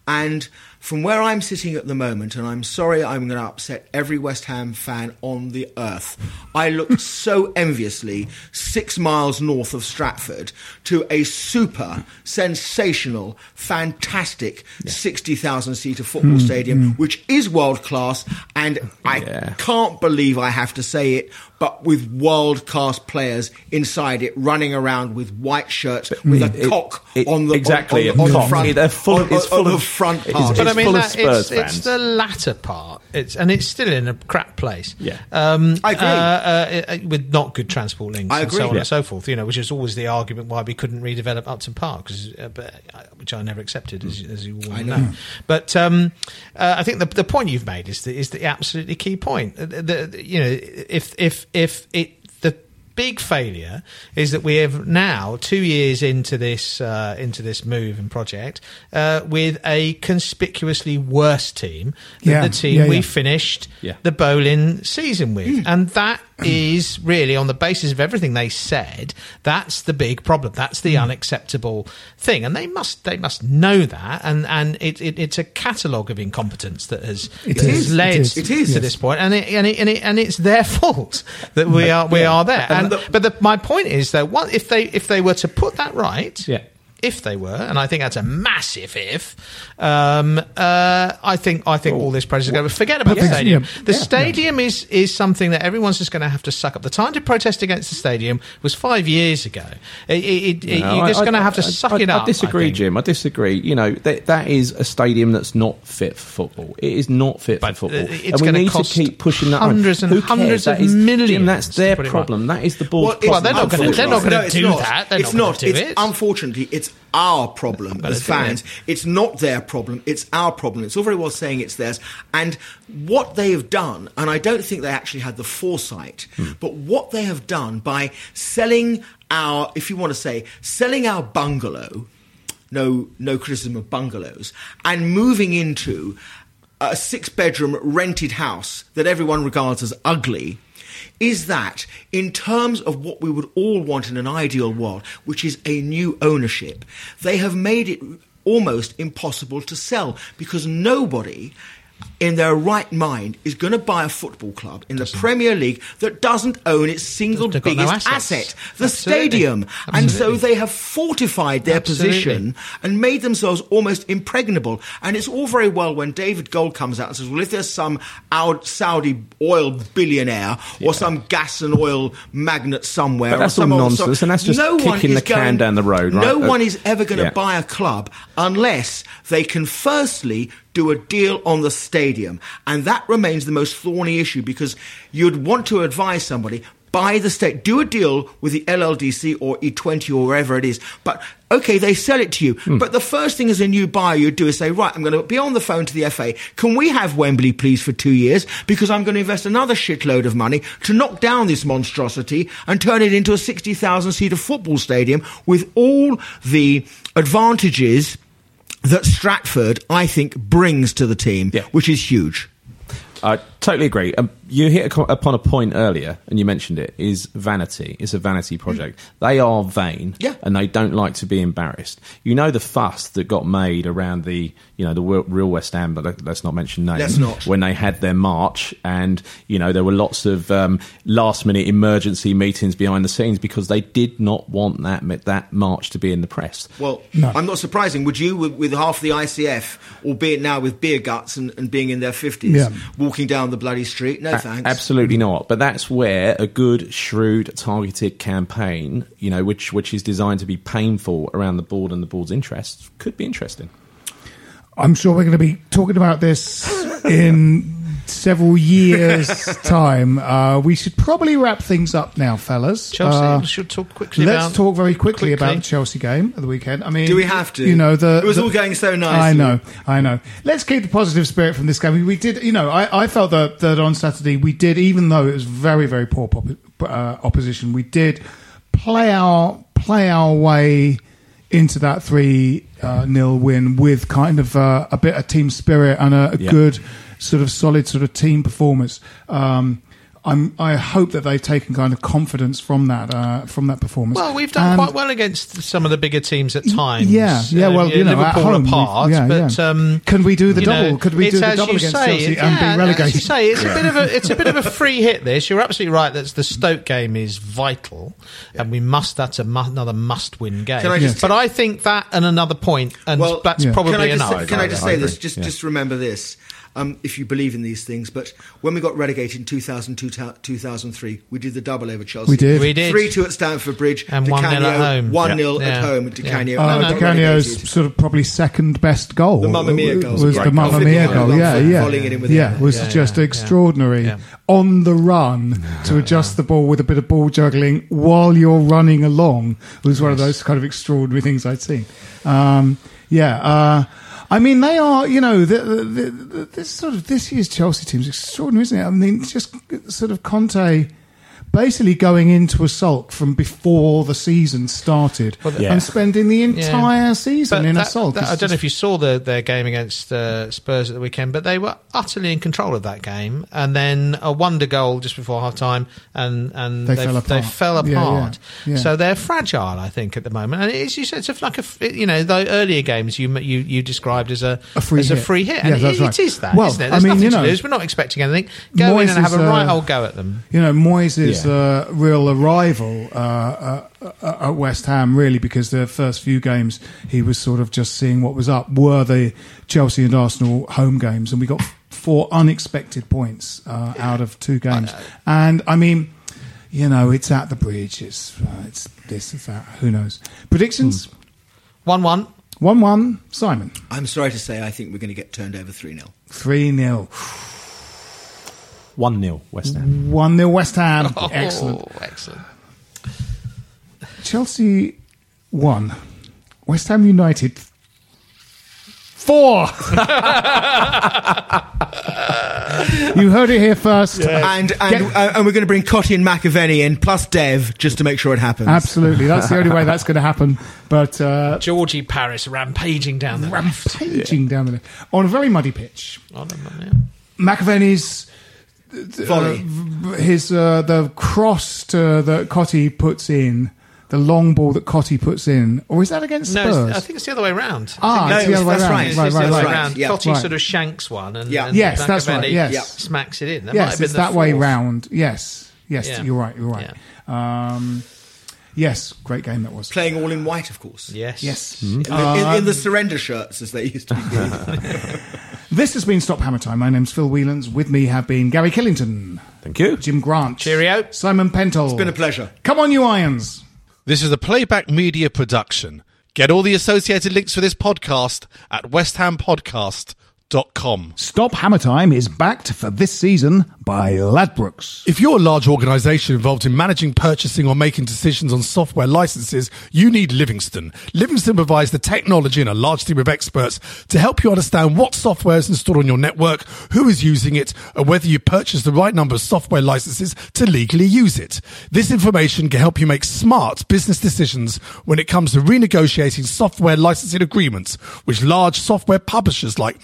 And from where I'm sitting at the moment, and I'm sorry I'm going to upset every West Ham fan on the earth, I look [laughs] so enviously six miles north of Stratford to a super sensational, fantastic 60,000 seater football stadium, which is world class. And I Yeah. can't believe I have to say it, but with world class players inside it running around with white shirts with a it- cock it- on the exactly, on, on, on the front They're full of- it's full of- front It is- part. But It's I mean, full of that, Spurs it's, it's the latter part. It's and it's still in a crap place. Yeah. um, I agree. Uh, uh, with not good transport links I and so agree. on Yeah. and so forth. You know, which is always the argument why we couldn't redevelop Upton Park, 'cause, uh, but, uh, which I never accepted, as, as you all I know. know. But um, uh, I think the the point you've made is the, is the absolutely key point. Uh, The, the- you know, if if if it the big failure is that we have now two years into this uh, into this move and project uh, with a conspicuously worse team than Yeah, the team yeah, we yeah. finished Yeah. the Boleyn season with, and that is really on the basis of everything they said. That's the big problem. That's the unacceptable thing, and they must they must know that. And and it, it it's a catalogue of incompetence that has, It that is, has led it is. It is. to Yes. this point, and it, and it, and, it, and it's their [laughs] fault that we are we are there. And the- but the, my point is though, what if they if they were to put that right? Yeah. If they were, and I think that's a massive if, um, uh, I think I think all this pressure is going to forget about the the- stadium. yeah, the yeah, stadium is is something that everyone's just going to have to suck up. The time to protest against the stadium was five years ago. It, it, it, No, you're just going to have to I- suck I, it up. I disagree, think. Jim. I disagree. You know that that is a stadium that's not fit for football. It is not fit But, for uh, football, it's and we need cost to keep pushing that. on. hundreds and Who hundreds That of is- millions Jim, that's their put it right. problem. That is the board's Well, it's- Well, they're not gonna- they're not gonna do not. that. They're it's not gonna not. do it's unfortunately it's our problem as fans. it. It's not their problem. It's our problem. It's all very well saying it's theirs. And what they have done, and I don't think they actually had the foresight, Hmm. but what they have done by selling our, if you want to say, selling our bungalow. No, no criticism of bungalows, and moving into a six-bedroom rented house that everyone regards as ugly is that in terms of what we would all want in an ideal world, which is a new ownership, they have made it almost impossible to sell because nobody in their right mind is going to buy a football club in the Premier League that doesn't own its single They've got no biggest asset, the Absolutely. stadium. And so they have fortified their Absolutely. position and made themselves almost impregnable. And it's all very well when David Gold comes out and says, well, if there's some Saudi oil billionaire or some gas and oil magnate somewhere, But or that's some all nonsense, and that's just no kicking the can going- down the road, right? No Uh, one is ever going to yeah. buy a club unless they can firstly do a deal on the stadium. And that remains the most thorny issue because you'd want to advise somebody buy the state, do a deal with the LLDC or E20 or wherever it is. But okay, they sell it to you. Hmm. But the first thing as a new buyer you'd do is say, right, I'm going to be on the phone to the FA. Can we have Wembley, please, for two years? Because I'm going to invest another shitload of money to knock down this monstrosity and turn it into a 60,000 seater football stadium with all the advantages that Stratford, I think, brings to the team, Yeah. which is huge. I totally agree. Um, you hit a- upon a point earlier, and you mentioned it, is vanity. It's a vanity project. They are vain, Yeah. and they don't like to be embarrassed. You know the fuss that got made around the, you know, the real West Ham, but let- let's not mention names. Let's not. When they had their march, and you know there were lots of um, last-minute emergency meetings behind the scenes because they did not want that that march to be in the press. Well, No. I'm not surprising. Would you, with, with half the ICF, albeit now with beer guts and, and being in their 50s, Yeah. walking down the bloody street? No A- thanks. Absolutely not. But that's where a good, shrewd, targeted campaign, you know, which which is designed to be painful around the board and the board's interests, could be interesting. I'm sure we're going to be talking about this in several years' [laughs] time. Uh, we should probably wrap things up now, fellas. Chelsea Uh, should talk quickly Let's about. talk very quickly, quickly. about the Chelsea game of the weekend. I mean, Do we have to? You know, the It was the- all going so nice. I know, I know. Let's keep the positive spirit from this game. We, we did, you know, I, I felt that, that on Saturday we did, even though it was very, very poor pop, uh, opposition, we did play our play our way into that three uh, nil win with kind of uh, a bit of team spirit and a, a Yeah. good sort of solid sort of team performance. Um, I'm, I hope that they've taken kind of confidence from that uh, from that performance. Well, we've done And- quite well against some of the bigger teams at times. yeah, yeah. Uh, Well, you know, Liverpool at home, apart, yeah, but yeah. um, Can we do the double? know, Could we do the double against say, Chelsea yeah, and be relegated? As you relegated? say, it's a bit of a it's a bit of a free hit. This you're absolutely right. That the Stoke game is vital, and we must. That's a mu- another must-win game. Can I just- but I think that and another point, and Well, that's Yeah. probably can I just enough. say, can I just say this? Just Yeah. just remember this. Um, if you believe in these things. But when we got relegated in 2002, 2003, we did the double over Chelsea. We did. We did. 3 2 at Stamford Bridge. And Di 1-0 at Canio, home. 1 0 Yeah. at home. at Di Canio. Uh, and Di Canio's sort of probably second best goal. The Mamma Mia goal was was the great Mamma goal. Mia Flipping goal. it Yeah, yeah, volleying it in with the yeah. Was Yeah, just yeah, extraordinary. yeah. On the run to adjust the ball with a bit of ball juggling while you're running along was one of those kind of extraordinary things I'd seen. Um, yeah. Uh, I mean, they are, you know, the, the, the, this sort of this year's Chelsea team is extraordinary, isn't it? I mean, just sort of Conte basically going into a sulk from before the season started Yeah. and spending the entire season But in that- a sulk. that- I don't know if you saw the, their game against uh, Spurs at the weekend, but they were utterly in control of that game. And then a wonder goal just before half time, and, and They fell apart. They fell Yeah, yeah, apart. yeah. So they're fragile, I think, at the moment. And it's, you said it's like a, f- you know, the earlier games you you, you described as a, A free as hit. a free hit. Yeah, And that's it, right. it is that, Well, isn't it? I There's mean, nothing you to lose. We're not expecting anything. Go in and have a right uh, old go at them. You know, Moyes is Yeah. a real arrival uh, uh, uh, at West Ham, really, because the first few games he was sort of just seeing what was up. Were the Chelsea and Arsenal home games, and we got four unexpected points uh, out of two games. And I mean, you know, it's at the bridge. It's uh, it's this, it's that. Who knows? Predictions: 1 1. one-one. Simon I'm sorry to say, I think we're going to get turned over 3 0. three 0 1 0 West Ham. one 0 West Ham. Excellent. [laughs] Oh, excellent. Chelsea one. West Ham United four. [laughs] you heard it here first. And and, Get- uh, and we're going to bring Cottee and McAvenny in, plus Dev, just to make sure it happens. Absolutely, that's the only way that's going to happen. But uh, Georgie Parris rampaging down the left. rampaging down the on a very muddy pitch. No, no, yeah. McAvenny's Volley. uh, his uh, the cross to, that Cottee puts in, the long ball that Cottee puts in, or is that against No, Spurs? it's- I think it's the other way round. Ah, No, it's the other way that's around. right. It's Right, just right, other right. way round. Yeah. Cottee Right. sort of shanks one, and, Yeah. and Yes, that's right, yes. Yeah. smacks it in. That might yes, have been it's the that way round. Yes, yes, Yeah. you're right. You're right. Um, yes, great game that was. Playing all in white, of course. Yes, Yes. Mm-hmm. In the, in, in the uh, surrender shirts, as they used to be called. [laughs] This has been Stop Hammer Time. My name's Phil Whelans. With me have been Gary Killington, Thank you. Jim Grant, Cheerio. Simon Pentle. It's been a pleasure. Come on, you irons. This is a playback media production. Get all the associated links for this podcast at westhampodcast.com. Stop Hammer Time is backed for this season by Ladbrokes. If you're a large organization involved in managing, purchasing, or making decisions on software licenses, you need Livingston. Livingston provides the technology and a large team of experts to help you understand what software is installed on your network, who is using it, and whether you purchase the right number of software licenses to legally use it. This information can help you make smart business decisions when it comes to renegotiating software licensing agreements with large software publishers like